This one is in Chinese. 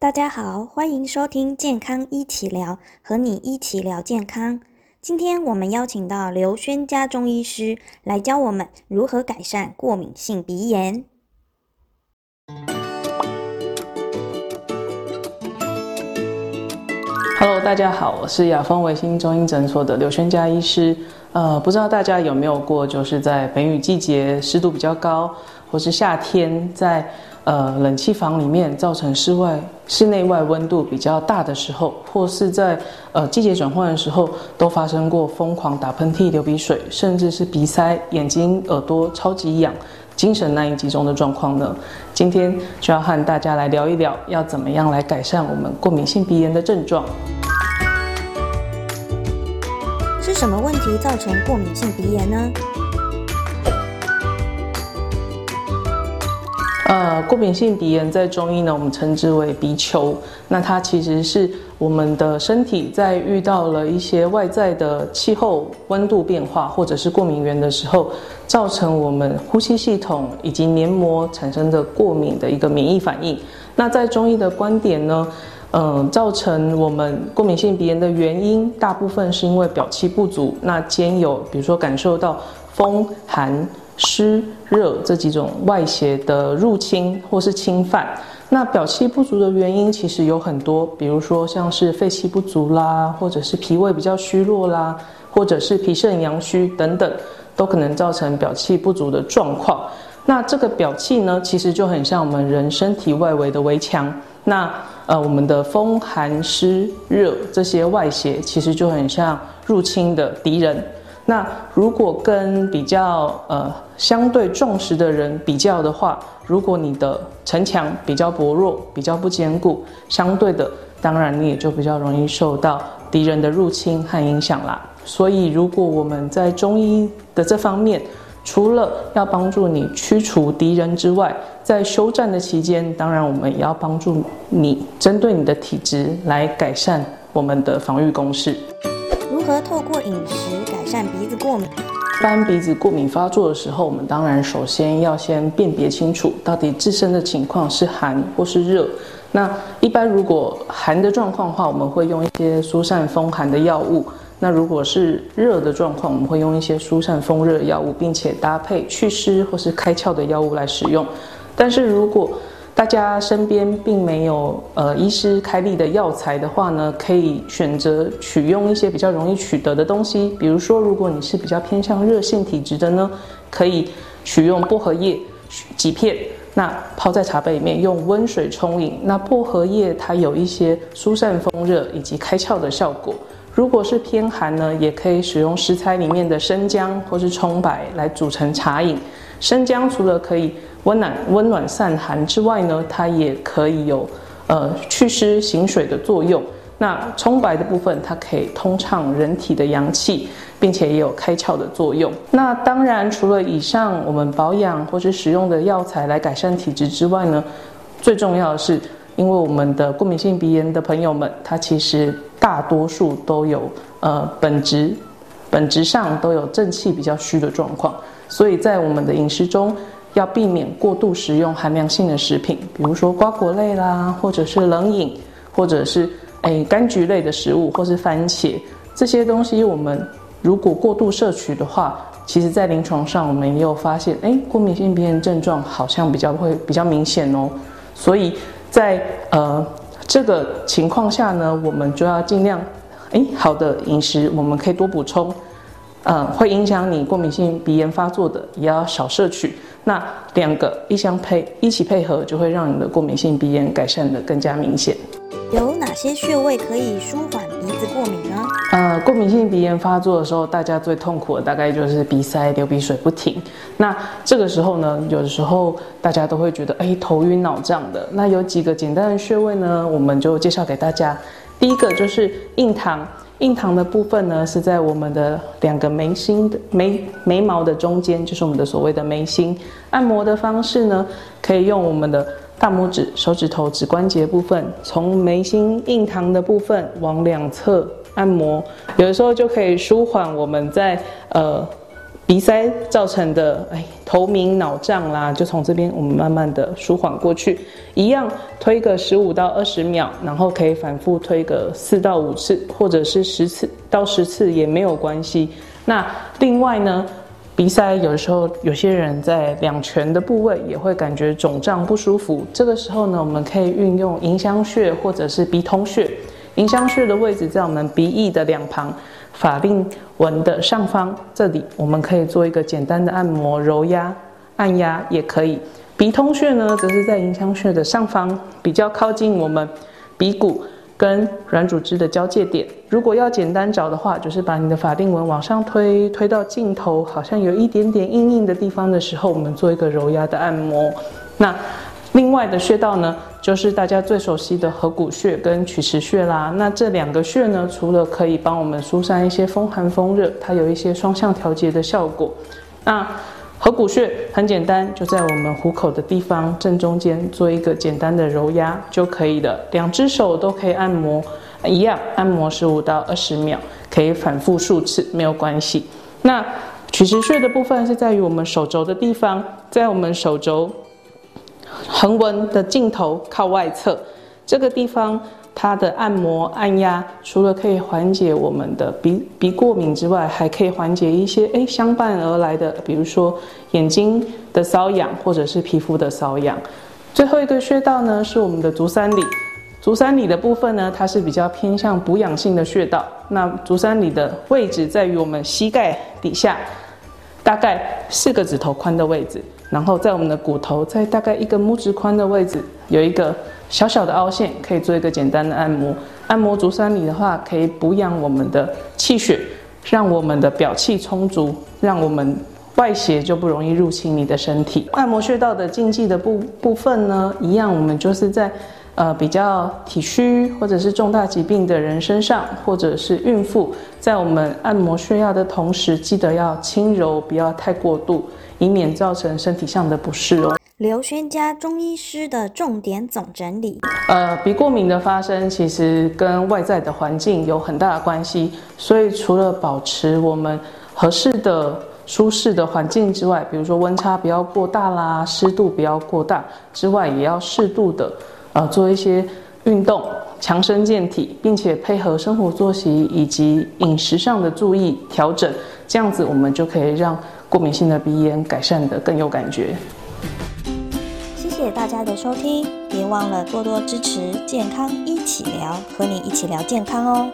大家好，欢迎收听健康一起聊，和你一起聊健康。今天我们邀请到刘轩家中医师来教我们如何改善过敏性鼻炎。Hello，大家好，我是雅风维新中医诊所的刘轩家医师。呃，不知道大家有没有过，就是在梅雨季节，湿度比较高，或是夏天在。呃，冷气房里面造成室外、室内外温度比较大的时候，或是在呃季节转换的时候，都发生过疯狂打喷嚏、流鼻水，甚至是鼻塞、眼睛、耳朵超级痒、精神难以集中的状况呢？今天就要和大家来聊一聊，要怎么样来改善我们过敏性鼻炎的症状。是什么问题造成过敏性鼻炎呢？呃，过敏性鼻炎在中医呢，我们称之为鼻球。那它其实是我们的身体在遇到了一些外在的气候、温度变化，或者是过敏源的时候，造成我们呼吸系统以及黏膜产生的过敏的一个免疫反应。那在中医的观点呢，嗯，造成我们过敏性鼻炎的原因，大部分是因为表气不足，那兼有比如说感受到风寒。湿热这几种外邪的入侵或是侵犯，那表气不足的原因其实有很多，比如说像是肺气不足啦，或者是脾胃比较虚弱啦，或者是脾肾阳虚等等，都可能造成表气不足的状况。那这个表气呢，其实就很像我们人身体外围的围墙。那呃，我们的风寒湿热这些外邪，其实就很像入侵的敌人。那如果跟比较呃相对重视的人比较的话，如果你的城墙比较薄弱、比较不坚固，相对的，当然你也就比较容易受到敌人的入侵和影响啦。所以，如果我们在中医的这方面，除了要帮助你驱除敌人之外，在休战的期间，当然我们也要帮助你针对你的体质来改善我们的防御攻势。如何透过饮食改善鼻子过敏？一般鼻子过敏发作的时候，我们当然首先要先辨别清楚，到底自身的情况是寒或是热。那一般如果寒的状况的话，我们会用一些疏散风寒的药物；那如果是热的状况，我们会用一些疏散风热药物，并且搭配祛湿或是开窍的药物来使用。但是如果大家身边并没有呃医师开立的药材的话呢，可以选择取用一些比较容易取得的东西，比如说，如果你是比较偏向热性体质的呢，可以取用薄荷叶几片，那泡在茶杯里面，用温水冲饮。那薄荷叶它有一些疏散风热以及开窍的效果。如果是偏寒呢，也可以使用食材里面的生姜或是葱白来煮成茶饮。生姜除了可以温暖温暖散寒之外呢，它也可以有呃祛湿行水的作用。那葱白的部分，它可以通畅人体的阳气，并且也有开窍的作用。那当然，除了以上我们保养或者使用的药材来改善体质之外呢，最重要的是，因为我们的过敏性鼻炎的朋友们，他其实大多数都有呃本质本质上都有正气比较虚的状况。所以在我们的饮食中，要避免过度食用寒凉性的食品，比如说瓜果类啦，或者是冷饮，或者是诶柑橘类的食物，或是番茄这些东西。我们如果过度摄取的话，其实在临床上我们也有发现，诶过敏性鼻炎症状好像比较会比较明显哦。所以在呃这个情况下呢，我们就要尽量诶好的饮食，我们可以多补充。嗯，会影响你过敏性鼻炎发作的，也要少摄取。那两个一相配，一起配合，就会让你的过敏性鼻炎改善的更加明显。有哪些穴位可以舒缓鼻子过敏呢？呃，过敏性鼻炎发作的时候，大家最痛苦的大概就是鼻塞、流鼻水不停。那这个时候呢，有的时候大家都会觉得，哎，头晕脑胀的。那有几个简单的穴位呢，我们就介绍给大家。第一个就是印堂。印堂的部分呢，是在我们的两个眉心的眉眉毛的中间，就是我们的所谓的眉心。按摩的方式呢，可以用我们的大拇指、手指头、指关节部分，从眉心印堂的部分往两侧按摩，有的时候就可以舒缓我们在呃鼻塞造成的，哎，头明脑胀啦，就从这边我们慢慢的舒缓过去。一样推个十五到二十秒，然后可以反复推个四到五次，或者是十次到十次也没有关系。那另外呢，鼻塞有时候有些人在两拳的部位也会感觉肿胀不舒服，这个时候呢，我们可以运用迎香穴或者是鼻通穴。迎香穴的位置在我们鼻翼的两旁。法令纹的上方，这里我们可以做一个简单的按摩、揉压、按压也可以。鼻通穴呢，则是在迎香穴的上方，比较靠近我们鼻骨跟软组织的交界点。如果要简单找的话，就是把你的法令纹往上推，推到尽头，好像有一点点硬硬的地方的时候，我们做一个揉压的按摩。那另外的穴道呢？就是大家最熟悉的合谷穴跟曲池穴啦。那这两个穴呢，除了可以帮我们疏散一些风寒风热，它有一些双向调节的效果。那合谷穴很简单，就在我们虎口的地方正中间做一个简单的揉压就可以了。两只手都可以按摩，一样按摩十五到二十秒，可以反复数次，没有关系。那曲池穴的部分是在于我们手肘的地方，在我们手肘。横纹的尽头靠外侧，这个地方它的按摩按压，除了可以缓解我们的鼻鼻过敏之外，还可以缓解一些诶相伴而来的，比如说眼睛的瘙痒或者是皮肤的瘙痒。最后一个穴道呢是我们的足三里，足三里的部分呢，它是比较偏向补养性的穴道。那足三里的位置在于我们膝盖底下，大概四个指头宽的位置。然后在我们的骨头，在大概一个拇指宽的位置，有一个小小的凹陷，可以做一个简单的按摩。按摩足三里的话，可以补养我们的气血，让我们的表气充足，让我们外邪就不容易入侵你的身体。按摩穴道的禁忌的部部分呢，一样，我们就是在。呃，比较体虚或者是重大疾病的人身上，或者是孕妇，在我们按摩穴药的同时，记得要轻柔，不要太过度，以免造成身体上的不适哦。刘轩家中医师的重点总整理：呃，鼻过敏的发生其实跟外在的环境有很大的关系，所以除了保持我们合适的、舒适的环境之外，比如说温差不要过大啦，湿度不要过大之外，也要适度的。呃，做一些运动，强身健体，并且配合生活作息以及饮食上的注意调整，这样子我们就可以让过敏性的鼻炎改善的更有感觉。谢谢大家的收听，别忘了多多支持健康一起聊，和你一起聊健康哦。